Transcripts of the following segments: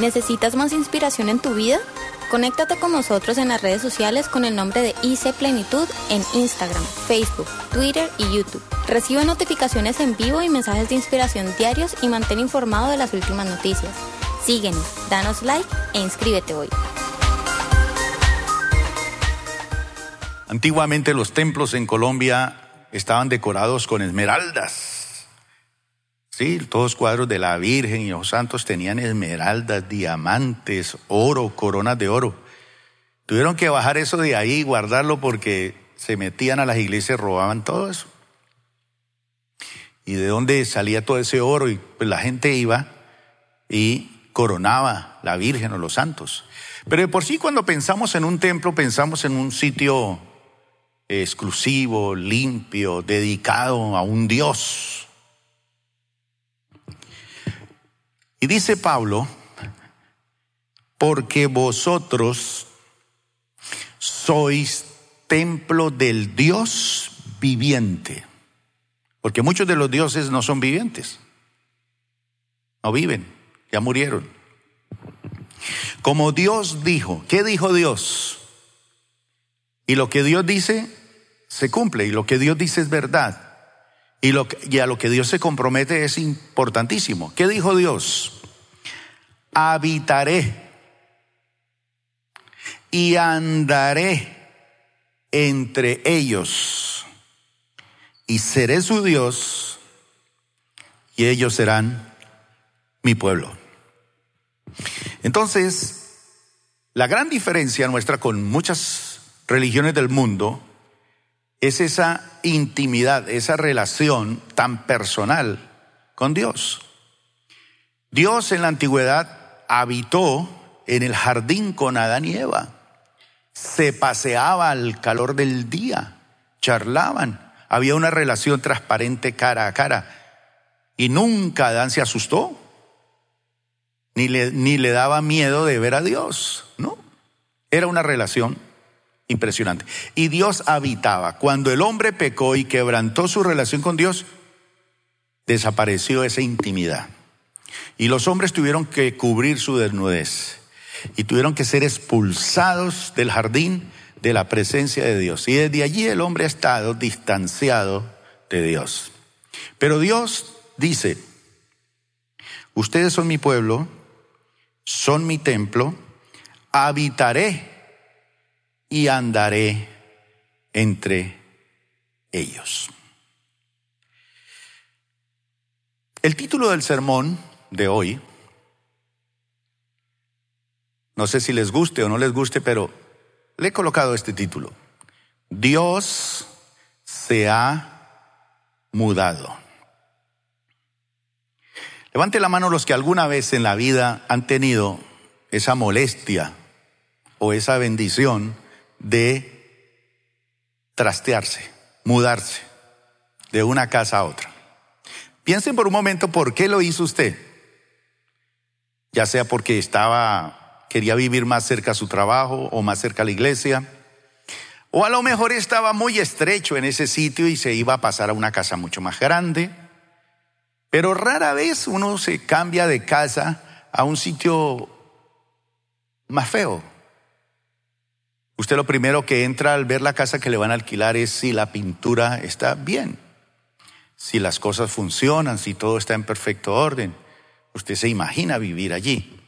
¿Necesitas más inspiración en tu vida? Conéctate con nosotros en las redes sociales con el nombre de IC Plenitud en Instagram, Facebook, Twitter y YouTube. Recibe notificaciones en vivo y mensajes de inspiración diarios y mantén informado de las últimas noticias. Síguenos, danos like e inscríbete hoy. Antiguamente los templos en Colombia estaban decorados con esmeraldas. Sí, todos cuadros de la Virgen y los santos tenían esmeraldas, diamantes, oro, coronas de oro. Tuvieron que bajar eso de ahí y guardarlo porque se metían a las iglesias robaban todo eso. ¿Y de dónde salía todo ese oro? Y pues la gente iba y coronaba la Virgen o los santos. Pero de por sí cuando pensamos en un templo pensamos en un sitio exclusivo, limpio, dedicado a un Dios. Y dice Pablo, porque vosotros sois templo del Dios viviente. Porque muchos de los dioses no son vivientes. No viven, ya murieron. Como Dios dijo, ¿qué dijo Dios? Y lo que Dios dice se cumple y lo que Dios dice es verdad. Y, lo a lo que Dios se compromete es importantísimo. ¿Qué dijo Dios? Habitaré y andaré entre ellos y seré su Dios y ellos serán mi pueblo. Entonces, la gran diferencia nuestra con muchas religiones del mundo es esa intimidad, esa relación tan personal con Dios. Dios en la antigüedad habitó en el jardín con Adán y Eva. Se paseaba al calor del día, charlaban, había una relación transparente cara a cara. Y nunca Adán se asustó, ni le, ni le daba miedo de ver a Dios, ¿no? Era una relación Impresionante. Y Dios habitaba. Cuando el hombre pecó y quebrantó su relación con Dios, desapareció esa intimidad. Y los hombres tuvieron que cubrir su desnudez. Y tuvieron que ser expulsados del jardín de la presencia de Dios. Y desde allí el hombre ha estado distanciado de Dios. Pero Dios dice, ustedes son mi pueblo, son mi templo, habitaré y andaré entre ellos. El título del sermón de hoy, no sé si les guste o no les guste, pero le he colocado este título. Dios se ha mudado. Levante la mano los que alguna vez en la vida han tenido esa molestia o esa bendición de trastearse, mudarse de una casa a otra. Piensen por un momento por qué lo hizo usted. Ya sea porque estaba, quería vivir más cerca a su trabajo o más cerca a la iglesia. O a lo mejor estaba muy estrecho en ese sitio y se iba a pasar a una casa mucho más grande. Pero rara vez uno se cambia de casa a un sitio más feo, Usted lo primero que entra al ver la casa que le van a alquilar es si la pintura está bien, si las cosas funcionan, si todo está en perfecto orden. Usted se imagina vivir allí.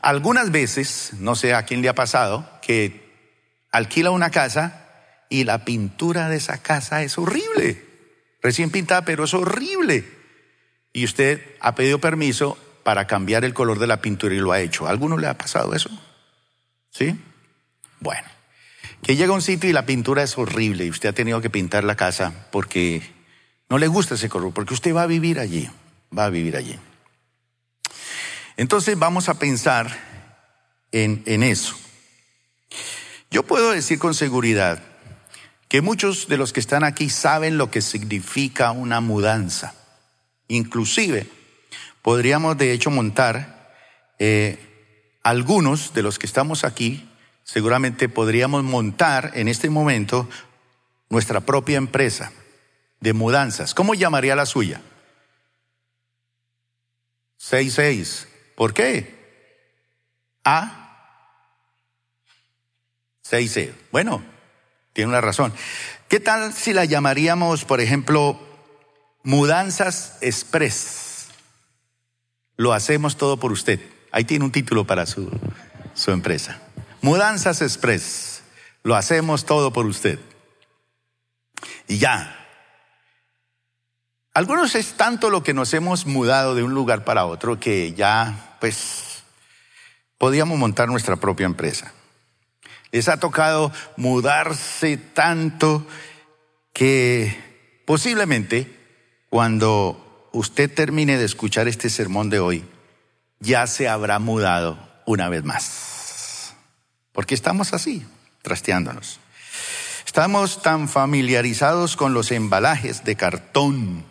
Algunas veces, no sé a quién le ha pasado, que alquila una casa y la pintura de esa casa es horrible. Recién pintada, pero es horrible. Y usted ha pedido permiso para cambiar el color de la pintura y lo ha hecho. ¿A alguno le ha pasado eso? ¿Sí? Bueno, que llega a un sitio y la pintura es horrible y usted ha tenido que pintar la casa porque no le gusta ese color, porque usted va a vivir allí, va a vivir allí. Entonces vamos a pensar en, en eso. Yo puedo decir con seguridad que muchos de los que están aquí saben lo que significa una mudanza. Inclusive podríamos de hecho montar eh, algunos de los que estamos aquí seguramente podríamos montar en este momento nuestra propia empresa de mudanzas. ¿Cómo llamaría la suya? 66. ¿Por qué? A 6C. Bueno, tiene una razón. ¿Qué tal si la llamaríamos, por ejemplo, mudanzas express? Lo hacemos todo por usted. Ahí tiene un título para su, su empresa. Mudanzas express. Lo hacemos todo por usted. Y ya. Algunos es tanto lo que nos hemos mudado de un lugar para otro que ya, pues, podíamos montar nuestra propia empresa. Les ha tocado mudarse tanto que posiblemente cuando usted termine de escuchar este sermón de hoy, ya se habrá mudado una vez más. Porque estamos así, trasteándonos. Estamos tan familiarizados con los embalajes de cartón,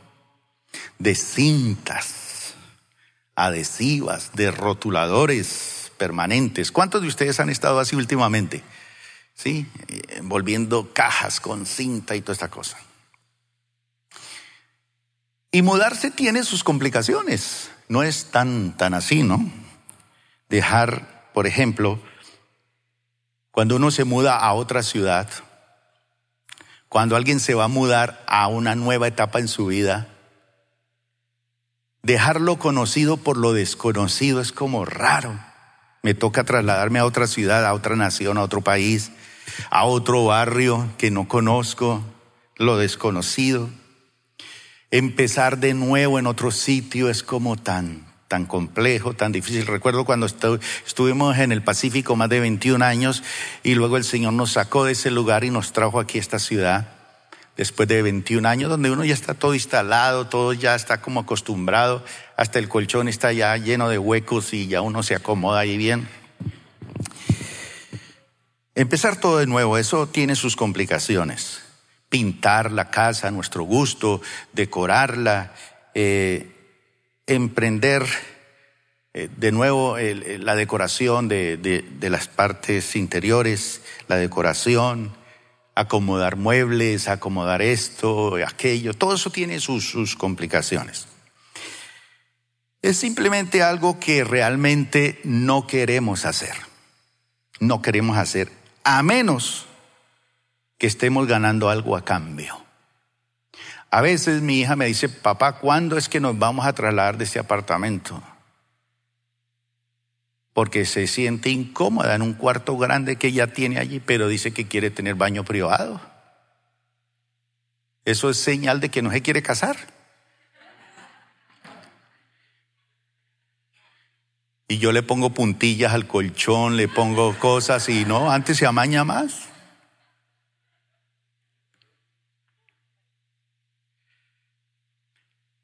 de cintas, adhesivas, de rotuladores permanentes. ¿Cuántos de ustedes han estado así últimamente? ¿Sí? Envolviendo cajas con cinta y toda esta cosa. Y mudarse tiene sus complicaciones. No es tan, tan así, ¿no? Dejar, por ejemplo, cuando uno se muda a otra ciudad, cuando alguien se va a mudar a una nueva etapa en su vida, dejar lo conocido por lo desconocido es como raro. Me toca trasladarme a otra ciudad, a otra nación, a otro país, a otro barrio que no conozco, lo desconocido. Empezar de nuevo en otro sitio es como tan, tan complejo, tan difícil. Recuerdo cuando estuvimos en el Pacífico más de 21 años y luego el Señor nos sacó de ese lugar y nos trajo aquí a esta ciudad después de 21 años, donde uno ya está todo instalado, todo ya está como acostumbrado, hasta el colchón está ya lleno de huecos y ya uno se acomoda ahí bien. Empezar todo de nuevo, eso tiene sus complicaciones. Pintar la casa a nuestro gusto, decorarla, eh, emprender eh, de nuevo la decoración de, las partes interiores, la decoración, acomodar muebles, acomodar esto, aquello, todo eso tiene sus, sus complicaciones. Es simplemente algo que realmente no queremos hacer. No queremos hacer, a menos que estemos ganando algo a cambio. A veces mi hija me dice, papá, ¿cuándo es que nos vamos a trasladar de este apartamento? Porque se siente incómoda en un cuarto grande que ella tiene allí, pero dice que quiere tener baño privado. Eso es señal de que no se quiere casar. Y yo le pongo puntillas al colchón, le pongo cosas y no, antes se amaña más.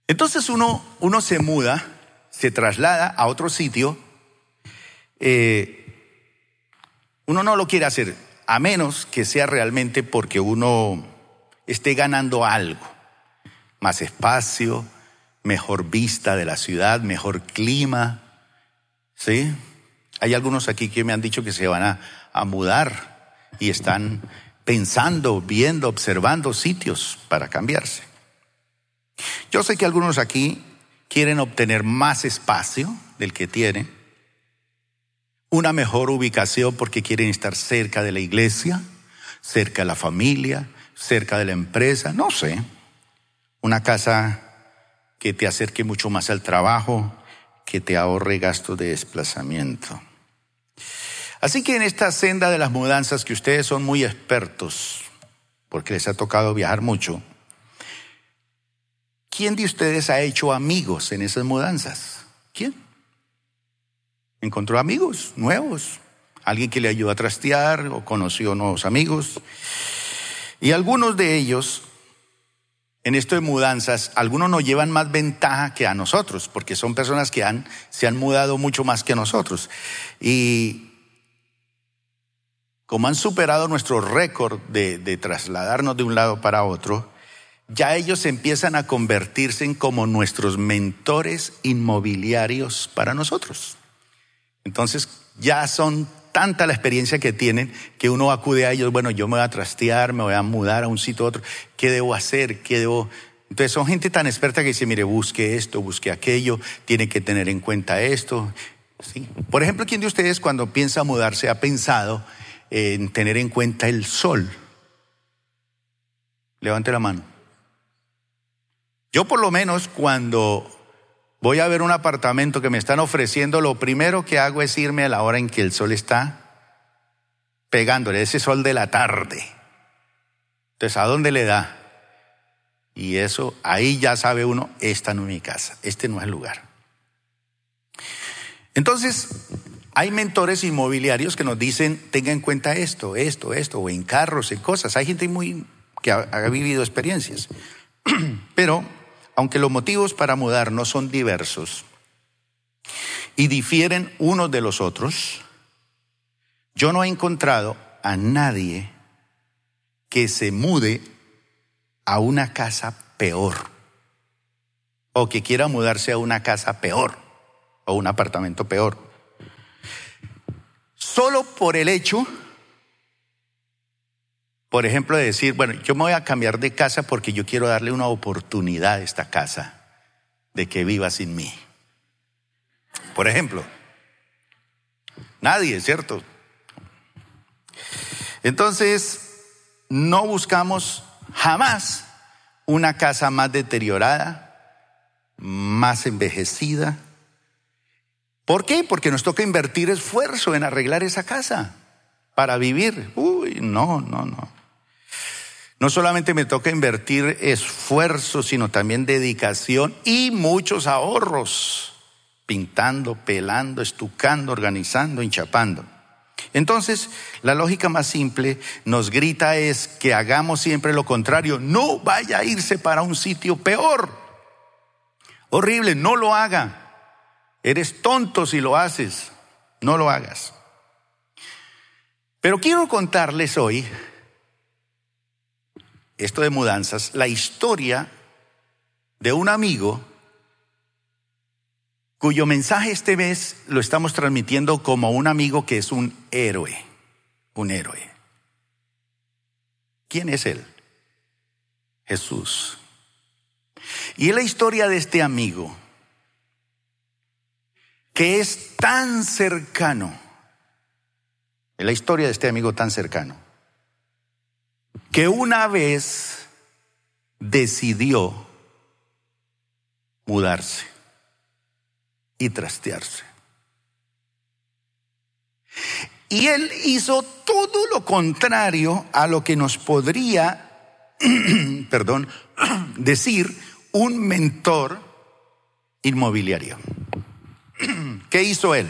Entonces uno, uno se muda, se traslada a otro sitio, eh, uno no lo quiere hacer, a menos que sea realmente porque uno esté ganando algo, más espacio, mejor vista de la ciudad, mejor clima, ¿sí? Hay algunos aquí que me han dicho que se van a, a mudar y están pensando, viendo, observando sitios para cambiarse. Yo sé que algunos aquí quieren obtener más espacio del que tienen, una mejor ubicación porque quieren estar cerca de la iglesia, cerca de la familia, cerca de la empresa, no sé, una casa que te acerque mucho más al trabajo, que te ahorre gastos de desplazamiento. Así que en esta senda de las mudanzas que ustedes son muy expertos, porque les ha tocado viajar mucho, ¿Quién de ustedes ha hecho amigos en esas mudanzas? ¿Quién? ¿Encontró amigos nuevos? ¿Alguien que le ayudó a trastear o conoció nuevos amigos? Y algunos de ellos, en esto de mudanzas, algunos nos llevan más ventaja que a nosotros, porque son personas que se han mudado mucho más que nosotros. Y como han superado nuestro récord de trasladarnos de un lado para otro, ya ellos empiezan a convertirse en como nuestros mentores inmobiliarios para nosotros. Entonces ya son tanta la experiencia que tienen que uno acude a ellos, bueno, yo me voy a trastear, me voy a mudar a un sitio a otro, ¿qué debo hacer? ¿Qué debo? Entonces son gente tan experta que dice, mire, busque esto, busque aquello, tiene que tener en cuenta esto. ¿sí? Por ejemplo, ¿quién de ustedes cuando piensa mudarse ha pensado en tener en cuenta el sol? Levante la mano. Yo por lo menos cuando voy a ver un apartamento que me están ofreciendo, lo primero que hago es irme a la hora en que el sol está pegándole, ese sol de la tarde. Entonces, ¿a dónde le da? Y eso, ahí ya sabe uno, esta no es mi casa, este no es el lugar. Entonces, hay mentores inmobiliarios que nos dicen, tenga en cuenta esto, esto, esto, o en carros, en cosas. Hay gente muy que ha, ha vivido experiencias. Pero, aunque los motivos para mudar no son diversos y difieren unos de los otros, yo no he encontrado a nadie que se mude a una casa peor o que quiera mudarse a una casa peor o un apartamento peor. Solo por el hecho, por ejemplo, de decir, bueno, yo me voy a cambiar de casa porque yo quiero darle una oportunidad a esta casa de que viva sin mí. Por ejemplo, nadie, ¿cierto? Entonces, no buscamos jamás una casa más deteriorada, más envejecida. ¿Por qué? Porque nos toca invertir esfuerzo en arreglar esa casa para vivir. Uy, no, no, no. No solamente me toca invertir esfuerzo, sino también dedicación y muchos ahorros, pintando, pelando, estucando, organizando, hinchapando. Entonces, la lógica más simple nos grita es que hagamos siempre lo contrario. No vaya a irse para un sitio peor. Horrible, no lo haga. Eres tonto si lo haces. No lo hagas. Pero quiero contarles hoy, esto de mudanzas, la historia de un amigo cuyo mensaje este mes lo estamos transmitiendo como un amigo que es un héroe, un héroe. ¿Quién es él? Jesús. Y es la historia de este amigo que es tan cercano, es la historia de este amigo tan cercano, que una vez decidió mudarse y trastearse. Y él hizo todo lo contrario a lo que nos podría, perdón, decir un mentor inmobiliario. ¿Qué hizo él?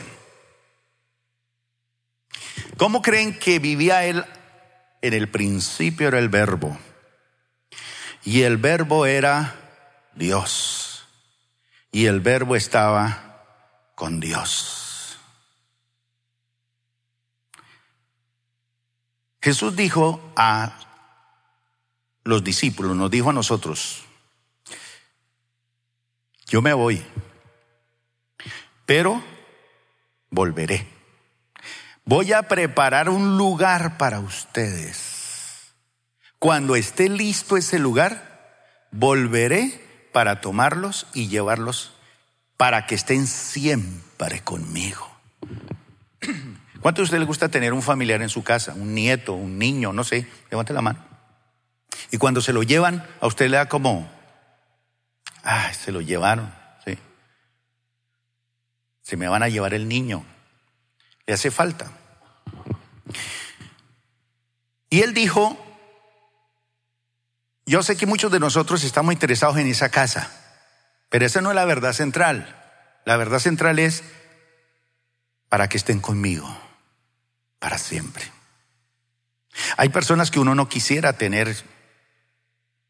¿Cómo creen que vivía él? En el principio era el verbo. Y el verbo era Dios. Y el verbo estaba con Dios. Jesús dijo a los discípulos, nos dijo a nosotros, yo me voy, pero volveré. Voy a preparar un lugar para ustedes. Cuando esté listo ese lugar, volveré para tomarlos y llevarlos para que estén siempre conmigo. ¿Cuánto a usted le gusta tener un familiar en su casa? Un nieto, un niño, no sé, levante la mano. Y cuando se lo llevan, a usted le da como, ay, se lo llevaron, sí. Se me van a llevar el niño. Le hace falta. Y él dijo, yo sé que muchos de nosotros estamos interesados en esa casa. Pero esa no es la verdad central. La verdad central es para que estén conmigo para siempre. Hay personas que uno no quisiera tener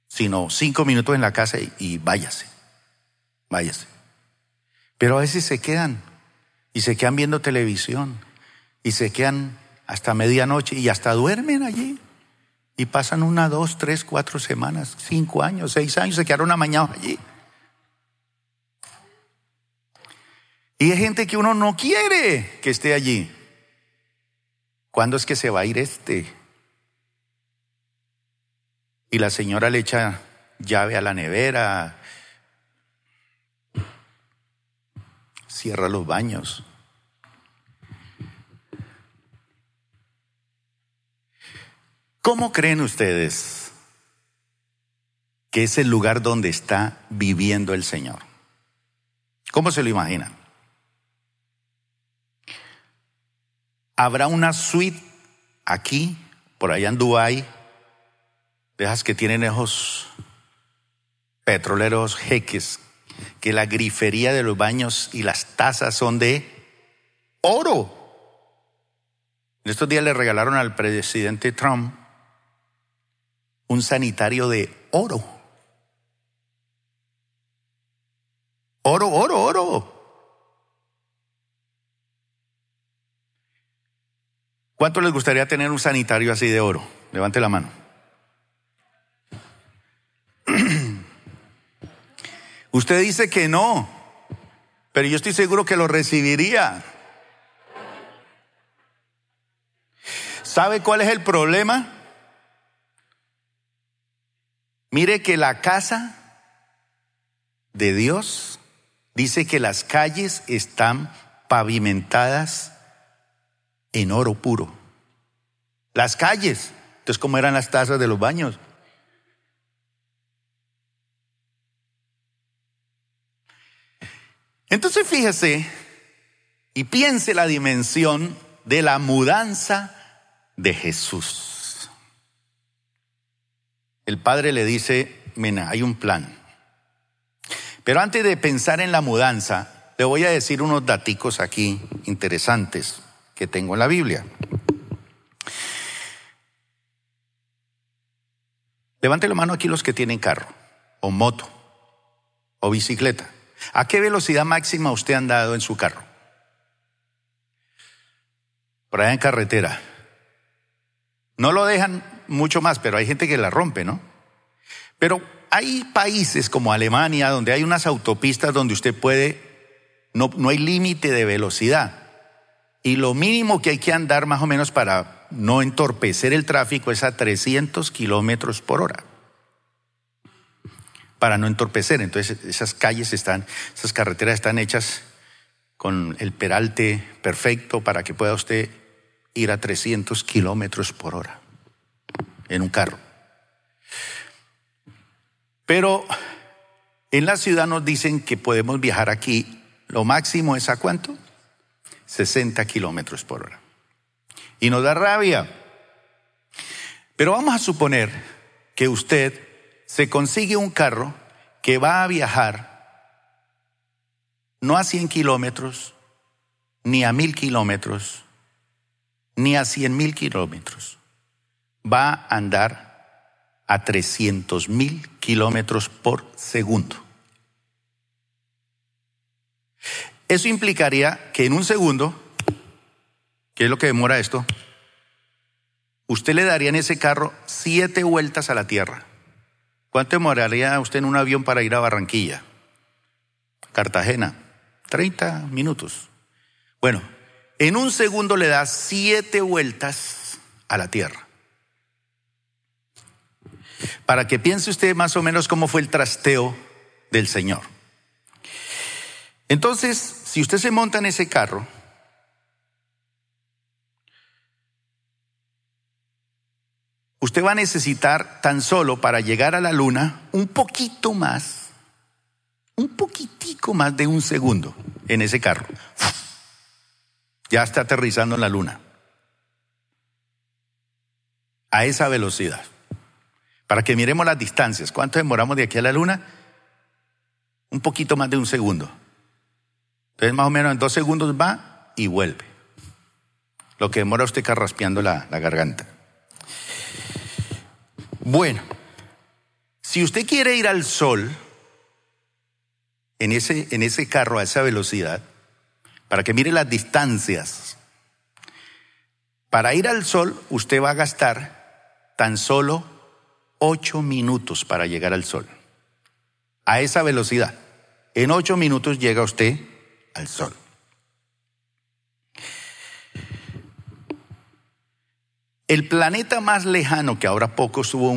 sino cinco minutos en la casa y, váyase, váyase. Pero a veces se quedan y se quedan viendo televisión y se quedan hasta medianoche y hasta duermen allí. Y pasan una, dos, tres, cuatro semanas, cinco años, seis años, se quedaron amañados allí. Y hay gente que uno no quiere que esté allí. ¿Cuándo es que se va a ir este? Y la señora le echa llave a la nevera, cierra los baños, ¿Cómo creen ustedes que es el lugar donde está viviendo el Señor? ¿Cómo se lo imaginan? Habrá una suite aquí, por allá en Dubái, de esas que tienen esos petroleros jeques, que la grifería de los baños y las tazas son de oro. En estos días le regalaron al presidente Trump un sanitario de oro. Oro, oro, oro. ¿Cuánto les gustaría tener un sanitario así de oro? Levante la mano. Usted dice que no, pero yo estoy seguro que lo recibiría. ¿Sabe cuál es el problema? Mire que la casa de Dios dice que las calles están pavimentadas en oro puro. Las calles. Entonces, ¿cómo eran las tazas de los baños? Entonces, fíjese y piense la dimensión de la mudanza de Jesús. El Padre le dice, mena, hay un plan. Pero antes de pensar en la mudanza, le voy a decir unos daticos aquí interesantes que tengo en la Biblia. Levante la mano aquí los que tienen carro, o moto, o bicicleta. ¿A qué velocidad máxima usted ha andado en su carro? Por allá en carretera. No lo dejan mucho más, pero hay gente que la rompe, ¿no? Pero hay países como Alemania donde hay unas autopistas donde usted puede, no, no hay límite de velocidad. Y lo mínimo que hay que andar más o menos para no entorpecer el tráfico es a 300 kilómetros por hora. Para no entorpecer. Entonces esas calles están, esas carreteras están hechas con el peralte perfecto para que pueda usted ir a 300 kilómetros por hora en un carro. Pero en la ciudad nos dicen que podemos viajar aquí, lo máximo es a cuánto? 60 kilómetros por hora. Y nos da rabia. Pero vamos a suponer que usted se consigue un carro que va a viajar no a 100 kilómetros, ni a mil kilómetros, ni a 100 mil kilómetros. Va a andar a 300 mil kilómetros por segundo. Eso implicaría que en un segundo, ¿qué es lo que demora esto? Usted le daría en ese carro siete vueltas a la Tierra. ¿Cuánto demoraría usted en un avión para ir a Barranquilla? Cartagena, 30 minutos. Bueno, en un segundo le da siete vueltas a la Tierra. Para que piense usted más o menos cómo fue el trasteo del Señor. Entonces, si usted se monta en ese carro, usted va a necesitar tan solo para llegar a la luna un poquito más, un poquitico más de un segundo en ese carro. Ya está aterrizando en la luna. A esa velocidad. Para que miremos las distancias. ¿Cuánto demoramos de aquí a la luna? Un poquito más de un segundo. Entonces más o menos en dos segundos va y vuelve. Lo que demora usted carraspeando la, la garganta. Bueno, si usted quiere ir al sol en ese, en ese carro a esa velocidad, para que mire las distancias, para ir al sol usted va a gastar tan solo ocho minutos para llegar al sol. A esa velocidad. En ocho minutos llega usted al sol. El planeta más lejano, que ahora poco estuvo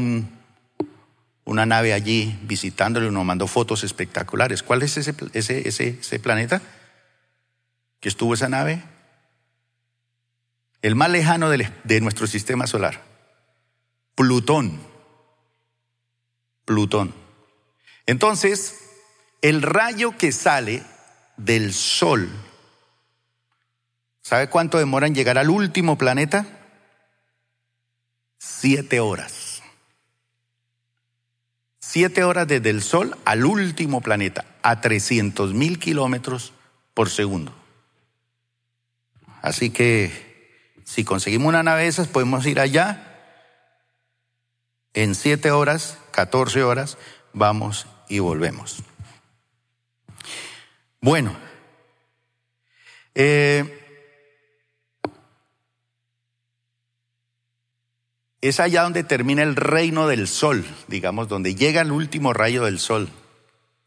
una nave allí visitándolo y nos mandó fotos espectaculares. ¿Cuál es ese, ese, ese planeta que estuvo esa nave? El más lejano de nuestro sistema solar. Plutón. Plutón. Entonces, el rayo que sale del Sol, ¿sabe cuánto demora en llegar al último planeta? Siete horas. Siete horas desde el Sol al último planeta, a 300 mil kilómetros por segundo. Así que si conseguimos una nave de esas, podemos ir allá. En siete horas, 14 horas, vamos y volvemos. Bueno, eh, es allá donde termina el reino del sol, digamos, donde llega el último rayo del sol,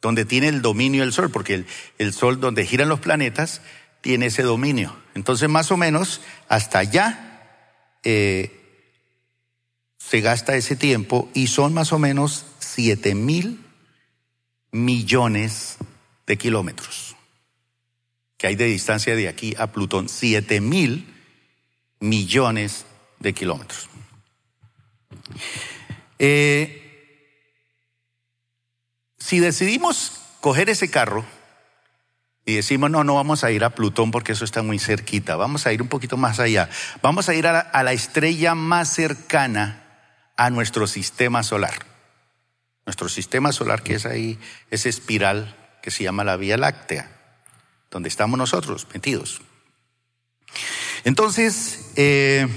donde tiene el dominio del sol, porque el, el sol donde giran los planetas tiene ese dominio. Entonces, más o menos, hasta allá eh, se gasta ese tiempo y son más o menos siete mil millones de kilómetros que hay de distancia de aquí a Plutón, siete mil millones de kilómetros. Eh, si decidimos coger ese carro y decimos, no, no vamos a ir a Plutón porque eso está muy cerquita, vamos a ir un poquito más allá, vamos a ir a la estrella más cercana a nuestro sistema solar. Nuestro sistema solar que es ahí, esa espiral que se llama la Vía Láctea, donde estamos nosotros metidos. Entonces, eh,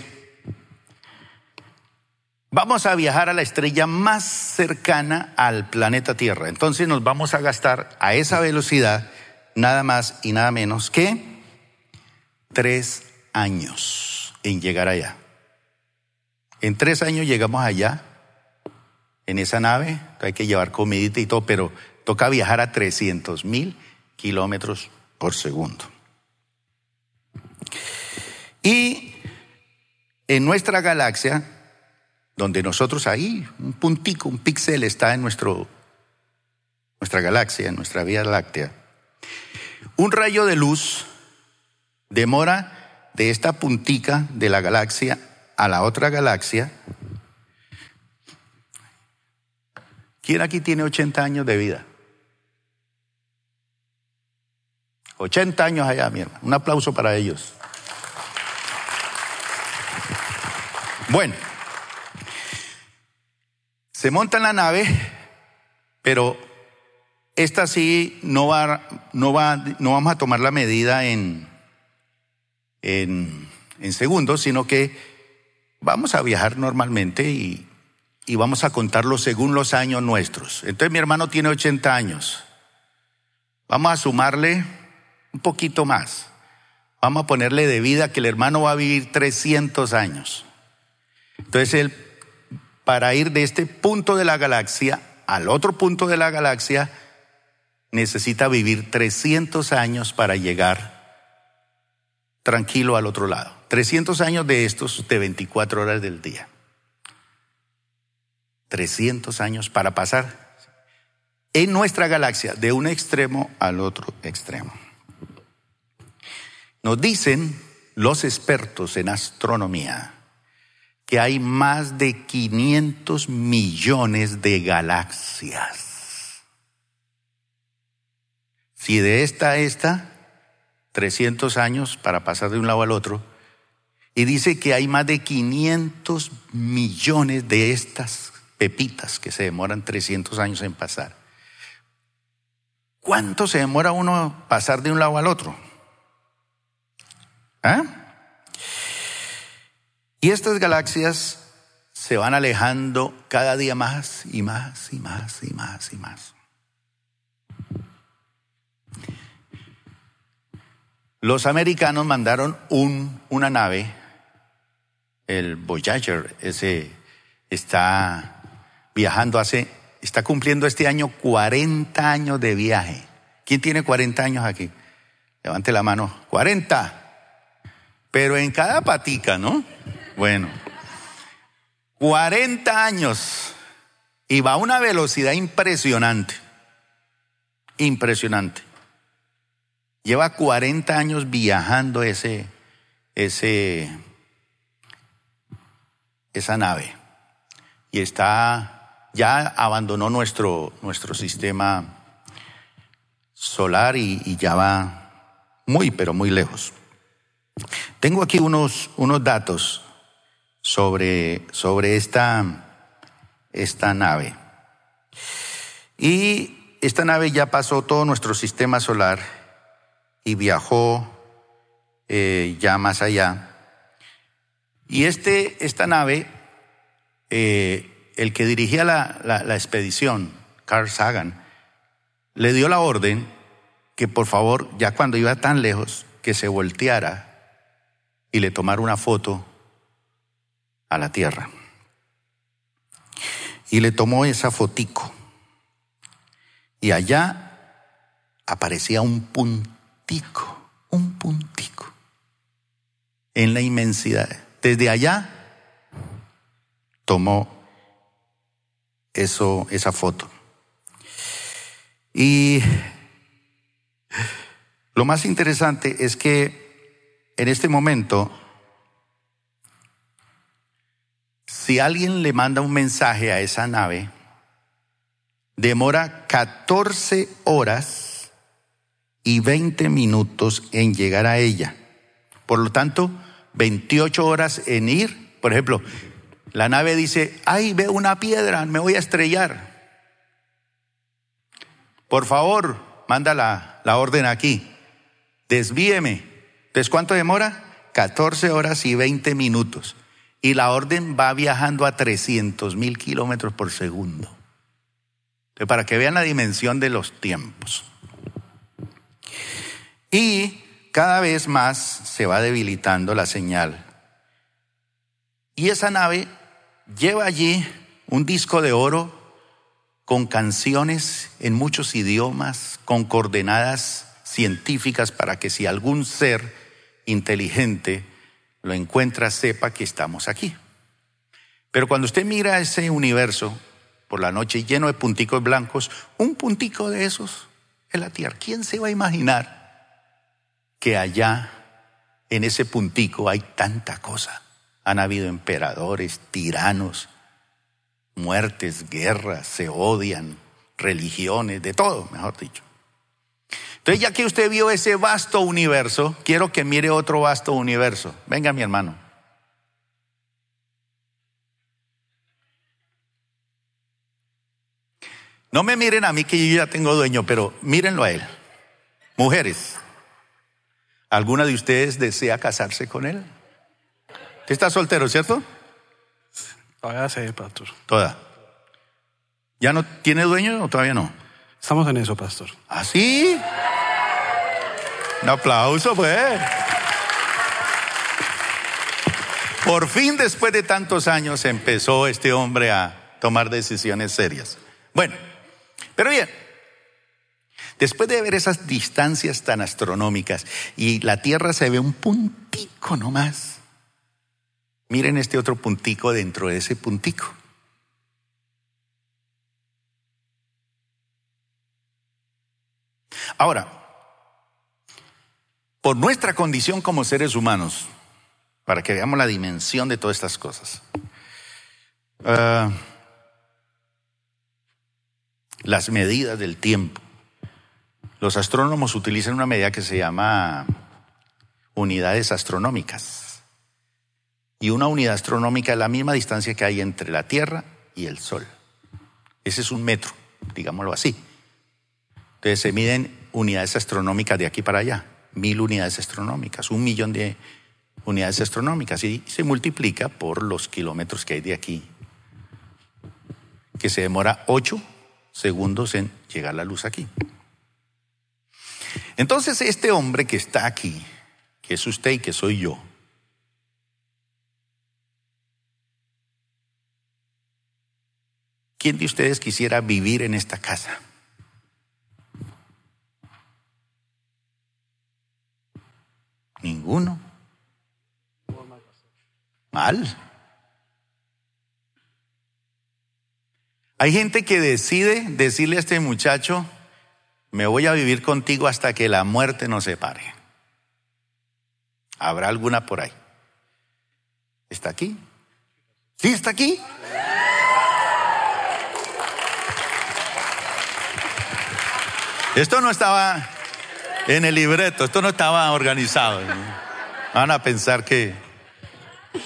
vamos a viajar a la estrella más cercana al planeta Tierra. Entonces nos vamos a gastar a esa velocidad nada más y nada menos que tres años en llegar allá. En tres años llegamos allá, en esa nave, hay que llevar comidita y todo, pero toca viajar a 300 mil kilómetros por segundo. Y en nuestra galaxia, donde nosotros ahí, un puntico, un píxel está en nuestro, nuestra galaxia, en nuestra Vía Láctea, un rayo de luz demora de esta puntica de la galaxia a la otra galaxia ¿Quién aquí tiene 80 años de vida? 80 años allá, mi hermano. Un aplauso para ellos. Bueno, se monta en la nave, pero esta sí no va, no va, no vamos a tomar la medida en, en, en segundos, sino que vamos a viajar normalmente y y vamos a contarlo según los años nuestros. Entonces mi hermano tiene 80 años. Vamos a sumarle un poquito más. Vamos a ponerle de vida que el hermano va a vivir 300 años. Entonces él, para ir de este punto de la galaxia al otro punto de la galaxia, necesita vivir 300 años para llegar tranquilo al otro lado. 300 años de estos de 24 horas del día. 300 años para pasar en nuestra galaxia de un extremo al otro extremo. Nos dicen los expertos en astronomía que hay más de 500 millones de galaxias. Si de esta a esta, 300 años para pasar de un lado al otro, y dice que hay más de 500 millones de estas pepitas que se demoran 300 años en pasar. ¿Cuánto se demora uno pasar de un lado al otro? ¿Ah? Y estas galaxias se van alejando cada día más y más y más y más y más. Los americanos mandaron un, una nave, el Voyager, ese está viajando hace, está cumpliendo este año 40 años de viaje. ¿Quién tiene 40 años aquí? Levante la mano. 40. Pero en cada patica, ¿no? Bueno. 40 años. Y va a una velocidad impresionante. Impresionante. Lleva 40 años viajando ese, ese, esa nave. y está, ya abandonó nuestro, nuestro sistema solar y, ya va muy, pero muy lejos. Tengo aquí unos, unos datos sobre, sobre esta, esta nave. Y esta nave ya pasó todo nuestro sistema solar y viajó eh, ya más allá. Y este, esta nave, eh, el que dirigía la, la, la expedición, Carl Sagan, le dio la orden que por favor, ya cuando iba tan lejos, que se volteara y le tomara una foto a la Tierra. Y le tomó esa fotico. Y allá aparecía un un puntico, en la inmensidad. Desde allá tomó eso, esa foto. Y lo más interesante es que en este momento, si alguien le manda un mensaje a esa nave, demora 14 horas y 20 minutos en llegar a ella. Por lo tanto, 28 horas en ir. Por ejemplo, la nave dice, ay, veo una piedra, me voy a estrellar. Por favor, manda la, la orden aquí desvíeme. Entonces, ¿cuánto demora? 14 horas y 20 minutos. Y la orden va viajando a 300 mil kilómetros por segundo. Entonces, para que vean la dimensión de los tiempos. Y cada vez más se va debilitando la señal. Y esa nave lleva allí un disco de oro con canciones en muchos idiomas, con coordenadas científicas para que si algún ser inteligente lo encuentra, sepa que estamos aquí. Pero cuando usted mira ese universo por la noche lleno de punticos blancos, un puntico de esos es la Tierra. ¿Quién se va a imaginar que allá, en ese puntico, hay tanta cosa? Han habido emperadores, tiranos, muertes, guerras, se odian, religiones, de todo, mejor dicho. Entonces, ya que usted vio ese vasto universo, quiero que mire otro vasto universo. Venga, mi hermano. No me miren a mí que yo ya tengo dueño, pero mírenlo a él. Mujeres, ¿alguna de ustedes desea casarse con él? ¿Usted está soltero, cierto? Todavía sí, pastor. Toda. ¿Ya no tiene dueño o todavía no? Estamos en eso, pastor. ¿Ah, sí? Un aplauso, pues. Por fin, después de tantos años, empezó este hombre a tomar decisiones serias. Bueno, pero bien, después de ver esas distancias tan astronómicas y la Tierra se ve un puntico nomás, miren este otro puntico dentro de ese puntico. Ahora, por nuestra condición como seres humanos, para que veamos la dimensión de todas estas cosas, uh, las medidas del tiempo. Los astrónomos utilizan una medida que se llama unidades astronómicas. Y una unidad astronómica es la misma distancia que hay entre la Tierra y el Sol. Ese es un metro, digámoslo así. Entonces se miden unidades astronómicas de aquí para allá, mil unidades astronómicas, un millón de unidades astronómicas y se multiplica por los kilómetros que hay de aquí, que se demora ocho segundos en llegar la luz aquí. Entonces este hombre que está aquí, que es usted y que soy yo, ¿quién de ustedes quisiera vivir en esta casa? Ninguno. Mal. Hay gente que decide decirle a este muchacho, me voy a vivir contigo hasta que la muerte nos separe. ¿Habrá alguna por ahí? ¿Está aquí? ¿Sí está aquí? Esto no estaba en el libreto, esto no estaba organizado. Van a pensar que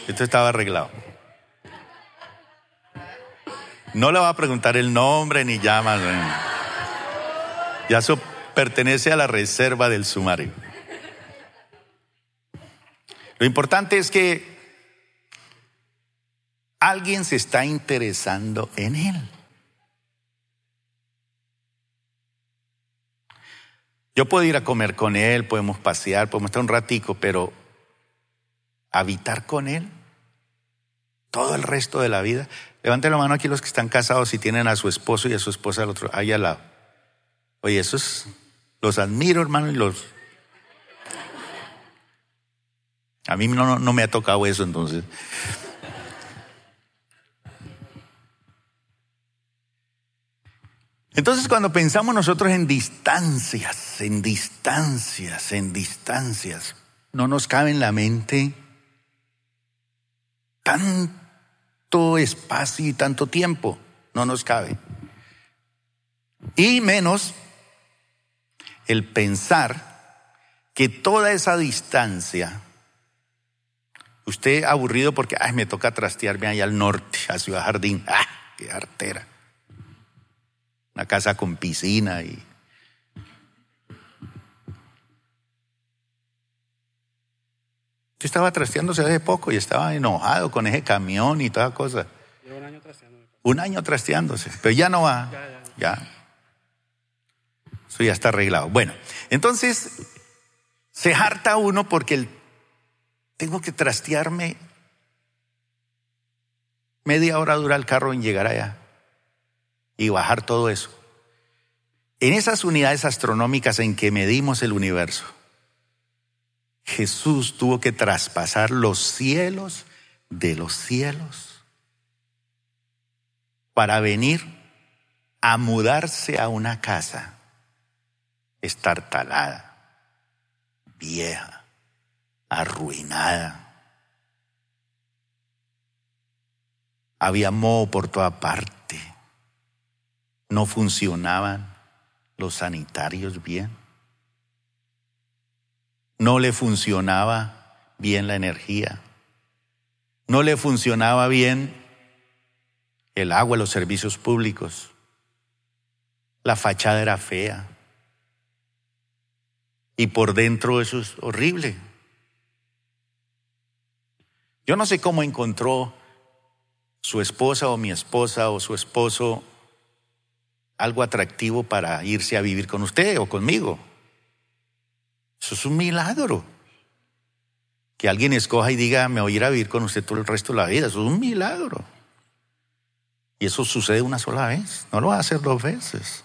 esto estaba arreglado. No le va a preguntar el nombre ni llamas. Ya eso pertenece a la reserva del sumario. Lo importante es que alguien se está interesando en él. Yo puedo ir a comer con él, podemos pasear, podemos estar un ratico, pero habitar con él todo el resto de la vida. Levanten la mano aquí los que están casados y tienen a su esposo y a su esposa al otro, ahí al lado. Oye, esos los admiro, hermano, y los. A mí no, no me ha tocado eso, entonces. Entonces cuando pensamos nosotros en distancias, en distancias, en distancias, no nos cabe en la mente tanto espacio y tanto tiempo, no nos cabe. Y menos el pensar que toda esa distancia, usted aburrido porque, ay, me toca trastearme allá al norte, a Ciudad Jardín, ah, qué artera una casa con piscina y... Yo estaba trasteándose hace poco y estaba enojado con ese camión y toda cosa. un año trasteándose. Un año trasteándose, pero ya no va. Ya, ya. Ya está arreglado. Bueno, entonces se harta uno porque el, tengo que trastearme. Media hora dura el carro en llegar allá y bajar todo eso. En esas unidades astronómicas en que medimos el universo, Jesús tuvo que traspasar los cielos de los cielos para venir a mudarse a una casa estartalada, vieja, arruinada. Había moho por toda parte no funcionaban los sanitarios bien. No le funcionaba bien la energía. No le funcionaba bien el agua, los servicios públicos. La fachada era fea. Y por dentro eso es horrible. Yo no sé cómo encontró su esposa o mi esposa o su esposo algo atractivo para irse a vivir con usted o conmigo. Eso es un milagro. Que alguien escoja y diga, me voy a ir a vivir con usted todo el resto de la vida. Eso es un milagro. Y eso sucede una sola vez. No lo va a hacer dos veces.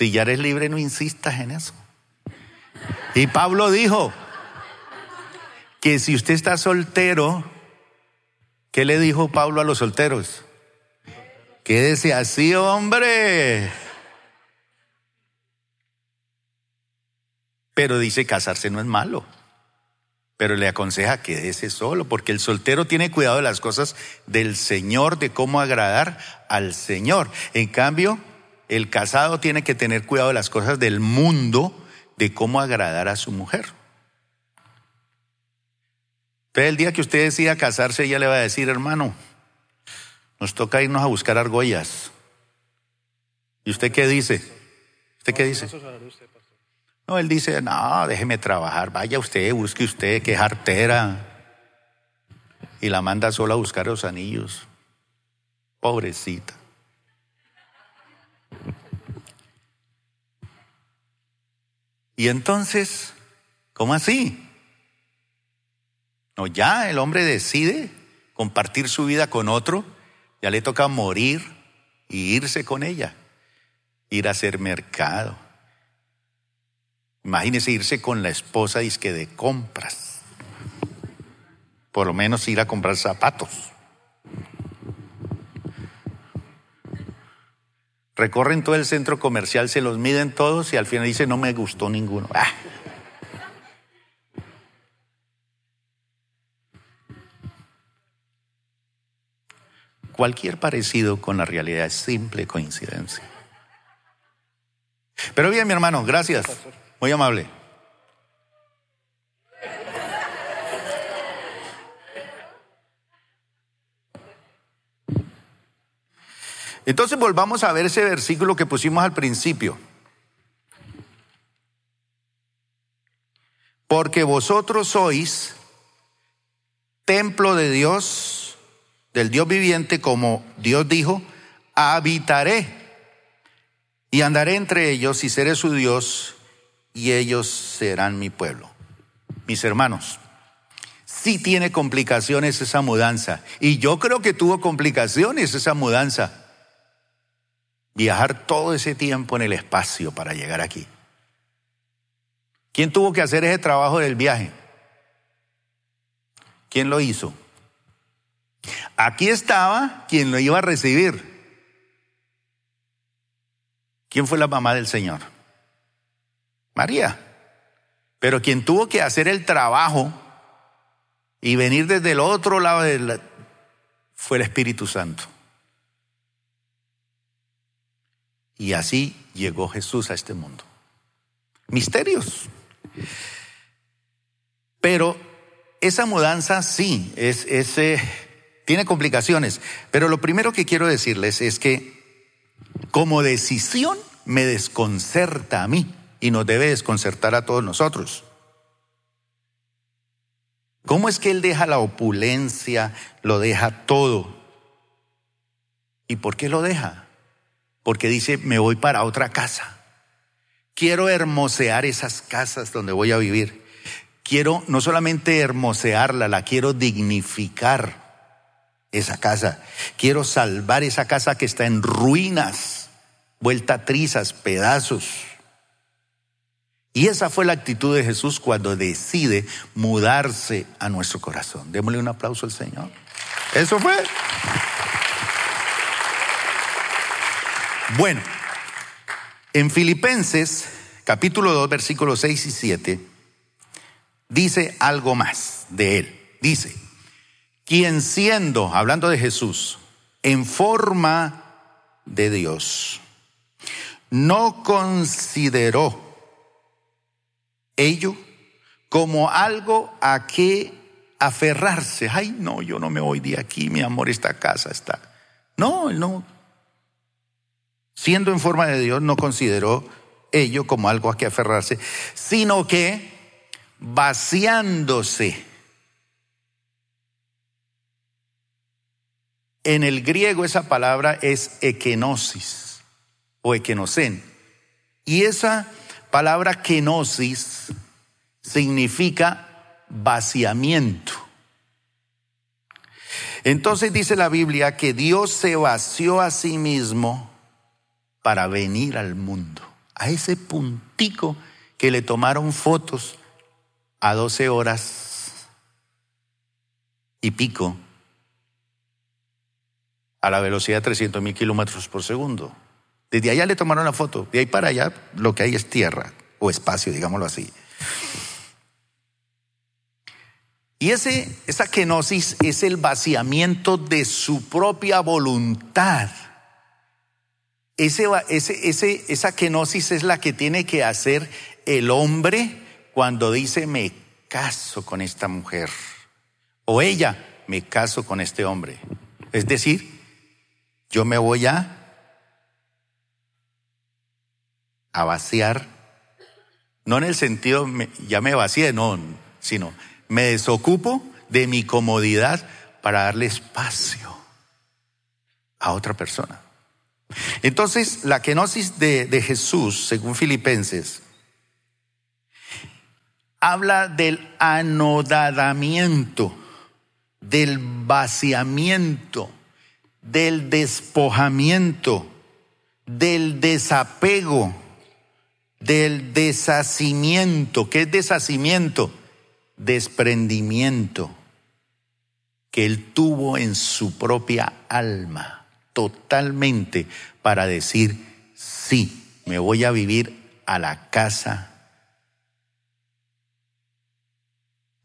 Si ya eres libre, no insistas en eso. Y Pablo dijo que si usted está soltero, ¿Qué le dijo Pablo a los solteros? Quédese así, hombre. Pero dice casarse no es malo. Pero le aconseja quédese solo, porque el soltero tiene cuidado de las cosas del Señor, de cómo agradar al Señor. En cambio, el casado tiene que tener cuidado de las cosas del mundo, de cómo agradar a su mujer. Entonces el día que usted decida casarse, ella le va a decir, hermano, nos toca irnos a buscar argollas. ¿Y usted qué dice? ¿Usted qué dice? No, él dice, no, déjeme trabajar, vaya usted, busque usted, que artera. Y la manda sola a buscar los anillos. Pobrecita. Y entonces, ¿cómo así? No, ya el hombre decide compartir su vida con otro, ya le toca morir y irse con ella, ir a hacer mercado. Imagínese irse con la esposa y que de compras. Por lo menos ir a comprar zapatos. Recorren todo el centro comercial, se los miden todos y al final dice no me gustó ninguno. Ah. Cualquier parecido con la realidad es simple coincidencia. Pero bien, mi hermano, gracias. Muy amable. Entonces volvamos a ver ese versículo que pusimos al principio. Porque vosotros sois templo de Dios, del Dios viviente, como Dios dijo, habitaré y andaré entre ellos y seré su Dios y ellos serán mi pueblo. Mis hermanos, sí tiene complicaciones esa mudanza y yo creo que tuvo complicaciones esa mudanza viajar todo ese tiempo en el espacio para llegar aquí. ¿Quién tuvo que hacer ese trabajo del viaje? ¿Quién lo hizo? Aquí estaba quien lo iba a recibir. ¿Quién fue la mamá del Señor? María. Pero quien tuvo que hacer el trabajo y venir desde el otro lado fue el Espíritu Santo. Y así llegó Jesús a este mundo. Misterios. Pero esa mudanza sí, es, eh, tiene complicaciones. Pero lo primero que quiero decirles es que como decisión me desconcerta a mí y nos debe desconcertar a todos nosotros. ¿Cómo es que Él deja la opulencia, lo deja todo? ¿Y por qué lo deja? Porque dice, me voy para otra casa. Quiero hermosear esas casas donde voy a vivir. Quiero no solamente hermosearla, la quiero dignificar esa casa. Quiero salvar esa casa que está en ruinas, vuelta a trizas, pedazos. Y esa fue la actitud de Jesús cuando decide mudarse a nuestro corazón. Démosle un aplauso al Señor. Eso fue. Bueno, en Filipenses capítulo 2 versículos 6 y 7 dice algo más de él. Dice, quien siendo, hablando de Jesús, en forma de Dios, no consideró ello como algo a que aferrarse. Ay, no, yo no me voy de aquí, mi amor, esta casa está. No, él no siendo en forma de Dios, no consideró ello como algo a que aferrarse, sino que vaciándose. En el griego esa palabra es ekenosis o ekenosen. Y esa palabra kenosis significa vaciamiento. Entonces dice la Biblia que Dios se vació a sí mismo para venir al mundo. A ese puntico que le tomaron fotos a 12 horas y pico a la velocidad de 300 mil kilómetros por segundo. Desde allá le tomaron la foto, de ahí para allá lo que hay es tierra o espacio, digámoslo así. Y ese, esa kenosis es el vaciamiento de su propia voluntad ese, ese, esa kenosis es la que tiene que hacer el hombre cuando dice me caso con esta mujer. O ella, me caso con este hombre. Es decir, yo me voy a, a vaciar, no en el sentido, ya me vacié, no, sino me desocupo de mi comodidad para darle espacio a otra persona. Entonces, la kenosis de, de Jesús, según Filipenses, habla del anodadamiento, del vaciamiento, del despojamiento, del desapego, del deshacimiento. ¿Qué es deshacimiento? Desprendimiento que él tuvo en su propia alma totalmente para decir, sí, me voy a vivir a la casa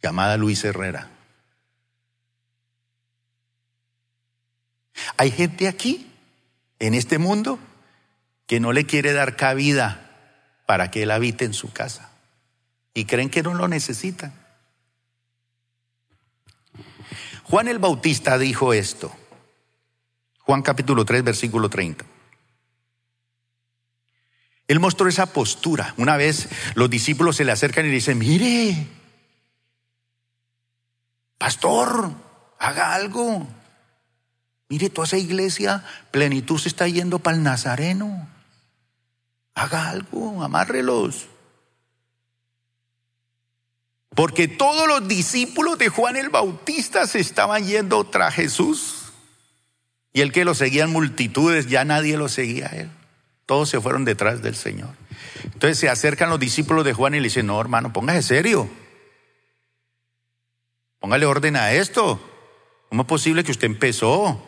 llamada Luis Herrera. Hay gente aquí, en este mundo, que no le quiere dar cabida para que él habite en su casa. Y creen que no lo necesitan. Juan el Bautista dijo esto. Juan capítulo 3, versículo 30. Él mostró esa postura. Una vez los discípulos se le acercan y le dicen, mire, pastor, haga algo. Mire, toda esa iglesia, plenitud se está yendo para el Nazareno. Haga algo, amárrelos. Porque todos los discípulos de Juan el Bautista se estaban yendo tras Jesús. Y el que lo seguían multitudes, ya nadie lo seguía a él. Todos se fueron detrás del Señor. Entonces se acercan los discípulos de Juan y le dicen, no, hermano, póngase serio. Póngale orden a esto. ¿Cómo es posible que usted empezó?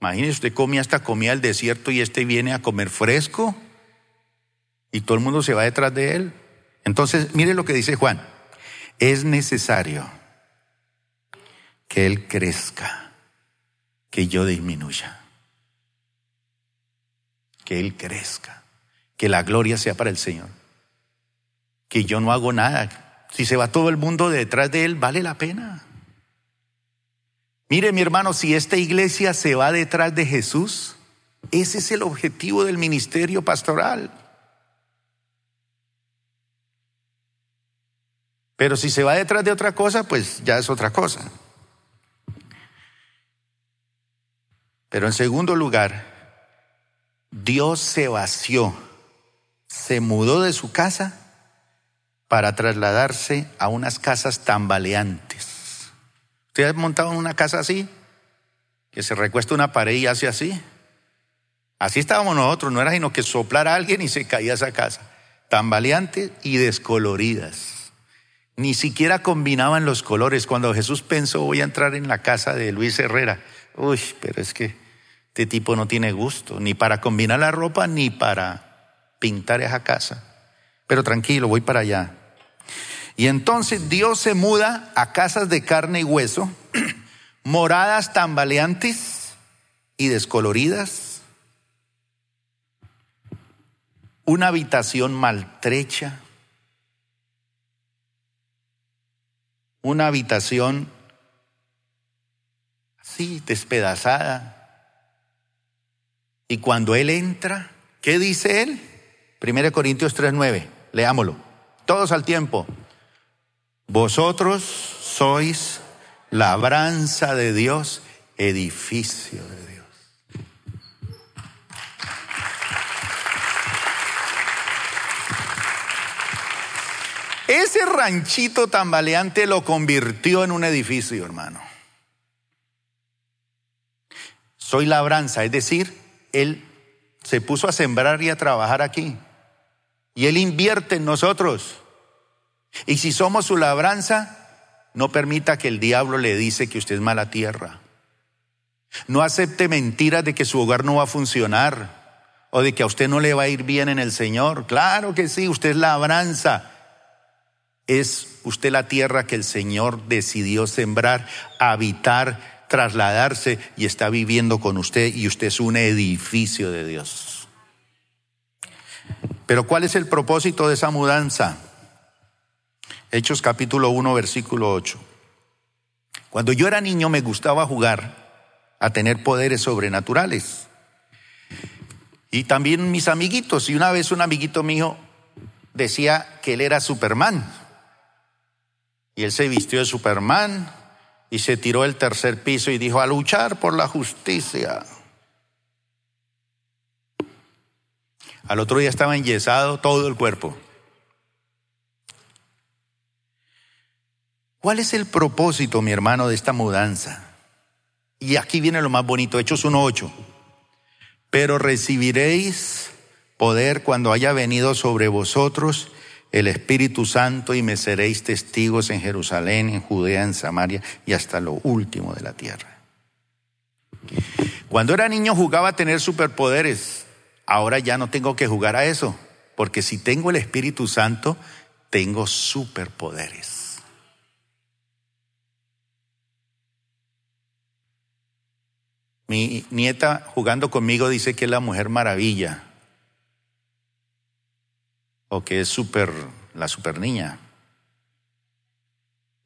Imagínese, usted comía hasta comía el desierto y este viene a comer fresco y todo el mundo se va detrás de él. Entonces, mire lo que dice Juan. Es necesario que él crezca, que yo disminuya. Que él crezca, que la gloria sea para el Señor. Que yo no hago nada. Si se va todo el mundo detrás de él, vale la pena. Mire mi hermano, si esta iglesia se va detrás de Jesús, ese es el objetivo del ministerio pastoral. Pero si se va detrás de otra cosa, pues ya es otra cosa. Pero en segundo lugar, Dios se vació, se mudó de su casa para trasladarse a unas casas tambaleantes. ¿Usted ha montado una casa así? Que se recuesta una pared y hace así. Así estábamos nosotros, no era sino que soplara a alguien y se caía esa casa. Tambaleantes y descoloridas ni siquiera combinaban los colores. Cuando Jesús pensó, voy a entrar en la casa de Luis Herrera, uy, pero es que este tipo no tiene gusto, ni para combinar la ropa, ni para pintar esa casa. Pero tranquilo, voy para allá. Y entonces Dios se muda a casas de carne y hueso, moradas tambaleantes y descoloridas, una habitación maltrecha, una habitación así, despedazada. Y cuando él entra, ¿qué dice él? 1 Corintios 3:9, leámoslo. Todos al tiempo. Vosotros sois labranza de Dios, edificio de Dios. Ese ranchito tambaleante lo convirtió en un edificio, hermano. Soy labranza, es decir, él se puso a sembrar y a trabajar aquí. Y él invierte en nosotros. Y si somos su labranza, no permita que el diablo le dice que usted es mala tierra. No acepte mentiras de que su hogar no va a funcionar o de que a usted no le va a ir bien en el Señor. Claro que sí, usted es labranza es usted la tierra que el Señor decidió sembrar, habitar, trasladarse y está viviendo con usted y usted es un edificio de Dios. Pero ¿cuál es el propósito de esa mudanza? Hechos capítulo 1, versículo 8. Cuando yo era niño me gustaba jugar a tener poderes sobrenaturales. Y también mis amiguitos. Y una vez un amiguito mío decía que él era Superman. Y él se vistió de Superman y se tiró el tercer piso y dijo, a luchar por la justicia. Al otro día estaba enyesado todo el cuerpo. ¿Cuál es el propósito, mi hermano, de esta mudanza? Y aquí viene lo más bonito, Hechos 1.8. Pero recibiréis poder cuando haya venido sobre vosotros el Espíritu Santo y me seréis testigos en Jerusalén, en Judea, en Samaria y hasta lo último de la tierra. Cuando era niño jugaba a tener superpoderes. Ahora ya no tengo que jugar a eso, porque si tengo el Espíritu Santo, tengo superpoderes. Mi nieta jugando conmigo dice que es la mujer maravilla o que es super, la super niña.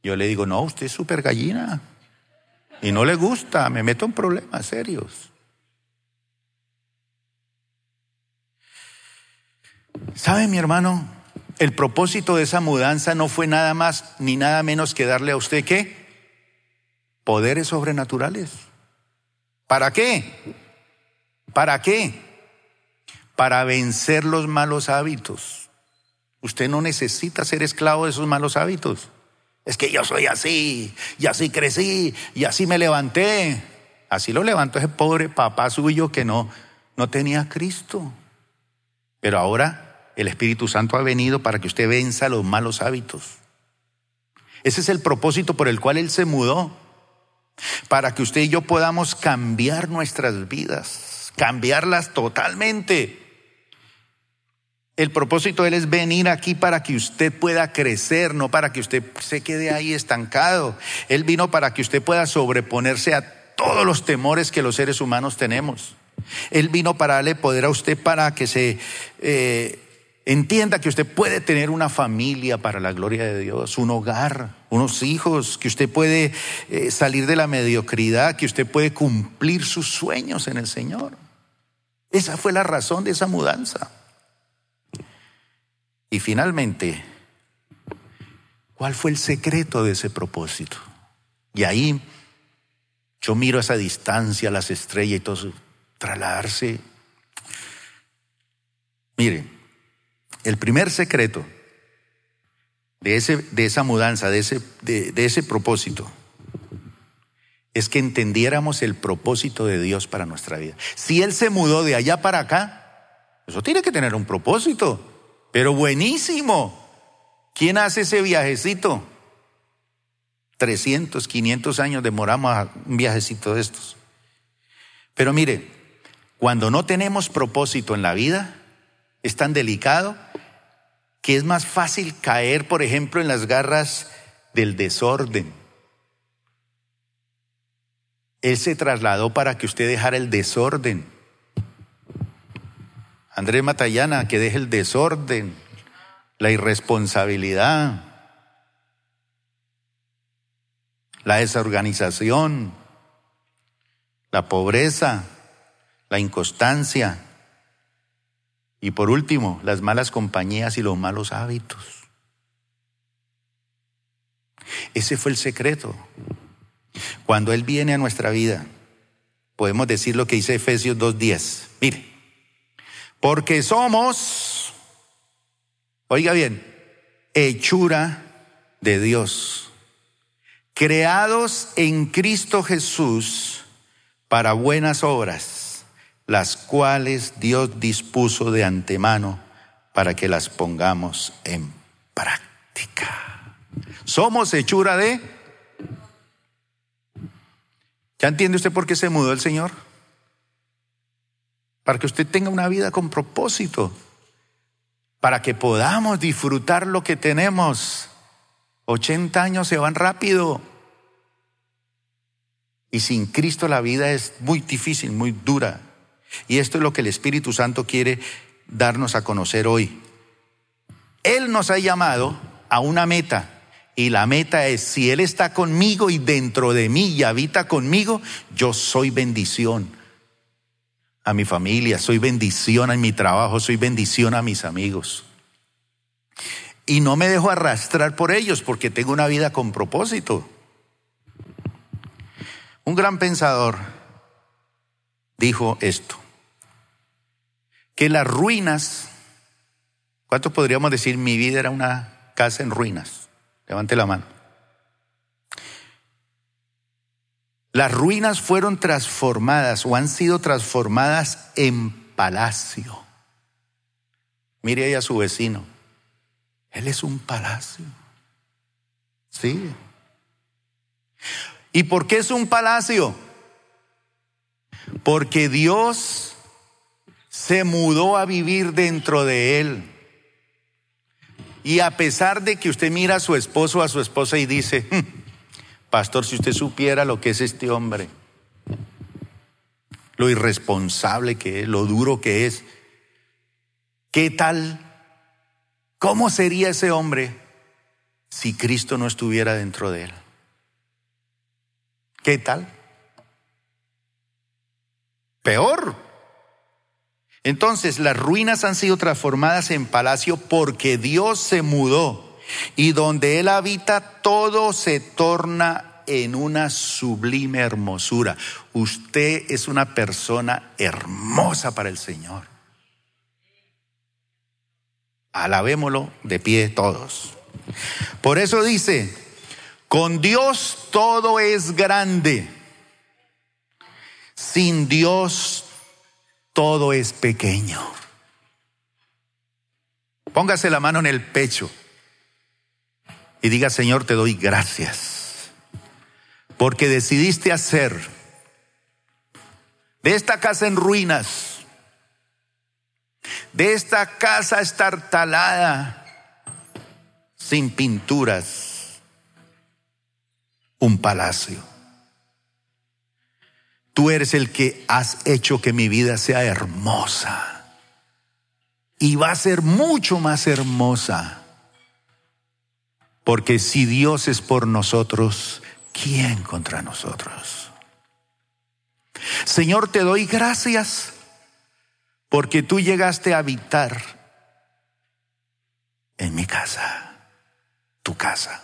Yo le digo, no, usted es super gallina. Y no le gusta, me meto en problemas serios. ¿Sabe mi hermano? El propósito de esa mudanza no fue nada más ni nada menos que darle a usted qué? Poderes sobrenaturales. ¿Para qué? ¿Para qué? Para vencer los malos hábitos. Usted no necesita ser esclavo de esos malos hábitos. Es que yo soy así, y así crecí, y así me levanté. Así lo levantó ese pobre papá suyo que no, no tenía Cristo. Pero ahora el Espíritu Santo ha venido para que usted venza los malos hábitos. Ese es el propósito por el cual Él se mudó. Para que usted y yo podamos cambiar nuestras vidas, cambiarlas totalmente. El propósito de Él es venir aquí para que usted pueda crecer, no para que usted se quede ahí estancado. Él vino para que usted pueda sobreponerse a todos los temores que los seres humanos tenemos. Él vino para darle poder a usted para que se eh, entienda que usted puede tener una familia para la gloria de Dios, un hogar, unos hijos, que usted puede eh, salir de la mediocridad, que usted puede cumplir sus sueños en el Señor. Esa fue la razón de esa mudanza. Y finalmente, ¿cuál fue el secreto de ese propósito? Y ahí yo miro a esa distancia, las estrellas y todo eso, trasladarse. Mire, el primer secreto de, ese, de esa mudanza, de ese, de, de ese propósito, es que entendiéramos el propósito de Dios para nuestra vida. Si Él se mudó de allá para acá, eso tiene que tener un propósito. Pero buenísimo. ¿Quién hace ese viajecito? 300, 500 años demoramos a un viajecito de estos. Pero mire, cuando no tenemos propósito en la vida, es tan delicado que es más fácil caer, por ejemplo, en las garras del desorden. Él se trasladó para que usted dejara el desorden. Andrés Matallana, que deje el desorden, la irresponsabilidad, la desorganización, la pobreza, la inconstancia y por último, las malas compañías y los malos hábitos. Ese fue el secreto. Cuando Él viene a nuestra vida, podemos decir lo que dice Efesios 2.10. Mire, porque somos, oiga bien, hechura de Dios, creados en Cristo Jesús para buenas obras, las cuales Dios dispuso de antemano para que las pongamos en práctica. Somos hechura de... ¿Ya entiende usted por qué se mudó el Señor? Para que usted tenga una vida con propósito, para que podamos disfrutar lo que tenemos. 80 años se van rápido. Y sin Cristo la vida es muy difícil, muy dura. Y esto es lo que el Espíritu Santo quiere darnos a conocer hoy. Él nos ha llamado a una meta. Y la meta es, si Él está conmigo y dentro de mí y habita conmigo, yo soy bendición a mi familia, soy bendición en mi trabajo, soy bendición a mis amigos. Y no me dejo arrastrar por ellos porque tengo una vida con propósito. Un gran pensador dijo esto, que las ruinas, ¿cuántos podríamos decir mi vida era una casa en ruinas? Levante la mano. Las ruinas fueron transformadas o han sido transformadas en palacio. Mire ahí a su vecino. Él es un palacio. Sí. ¿Y por qué es un palacio? Porque Dios se mudó a vivir dentro de él. Y a pesar de que usted mira a su esposo o a su esposa y dice, hmm, Pastor, si usted supiera lo que es este hombre. lo irresponsable que es, lo duro que es. ¿Qué tal? ¿Cómo sería ese hombre si Cristo no estuviera dentro de él? ¿Qué tal? Peor. Entonces las ruinas han sido transformadas en palacio porque Dios se mudó y donde Él habita todo se torna en una sublime hermosura. Usted es una persona hermosa para el Señor. Alabémoslo de pie todos. Por eso dice, con Dios todo es grande. Sin Dios todo es pequeño. Póngase la mano en el pecho y diga, Señor, te doy gracias, porque decidiste hacer de esta casa en ruinas, de esta casa estartalada, sin pinturas, un palacio. Tú eres el que has hecho que mi vida sea hermosa. Y va a ser mucho más hermosa. Porque si Dios es por nosotros, ¿quién contra nosotros? Señor, te doy gracias porque tú llegaste a habitar en mi casa, tu casa.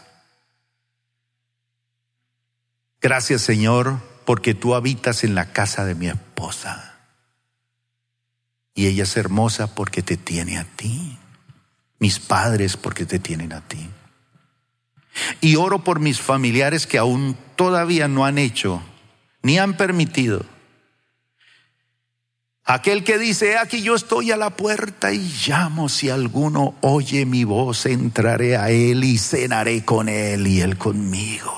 Gracias, Señor, porque tú habitas en la casa de mi esposa. Y ella es hermosa porque te tiene a ti. Mis padres porque te tienen a ti. Y oro por mis familiares que aún todavía no han hecho ni han permitido. Aquel que dice, aquí yo estoy a la puerta y llamo, si alguno oye mi voz, entraré a él y cenaré con él y él conmigo.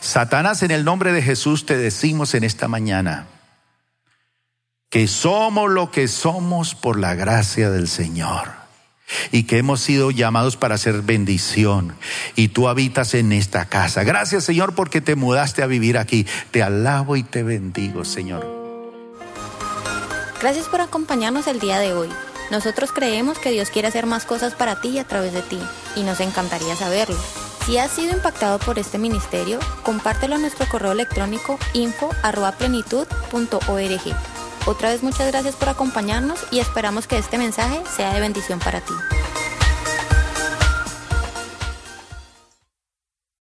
Satanás, en el nombre de Jesús te decimos en esta mañana que somos lo que somos por la gracia del Señor y que hemos sido llamados para hacer bendición y tú habitas en esta casa. Gracias Señor porque te mudaste a vivir aquí. Te alabo y te bendigo Señor. Gracias por acompañarnos el día de hoy. Nosotros creemos que Dios quiere hacer más cosas para ti y a través de ti y nos encantaría saberlo. Si has sido impactado por este ministerio, compártelo a nuestro correo electrónico info.plenitud.org. Otra vez muchas gracias por acompañarnos y esperamos que este mensaje sea de bendición para ti.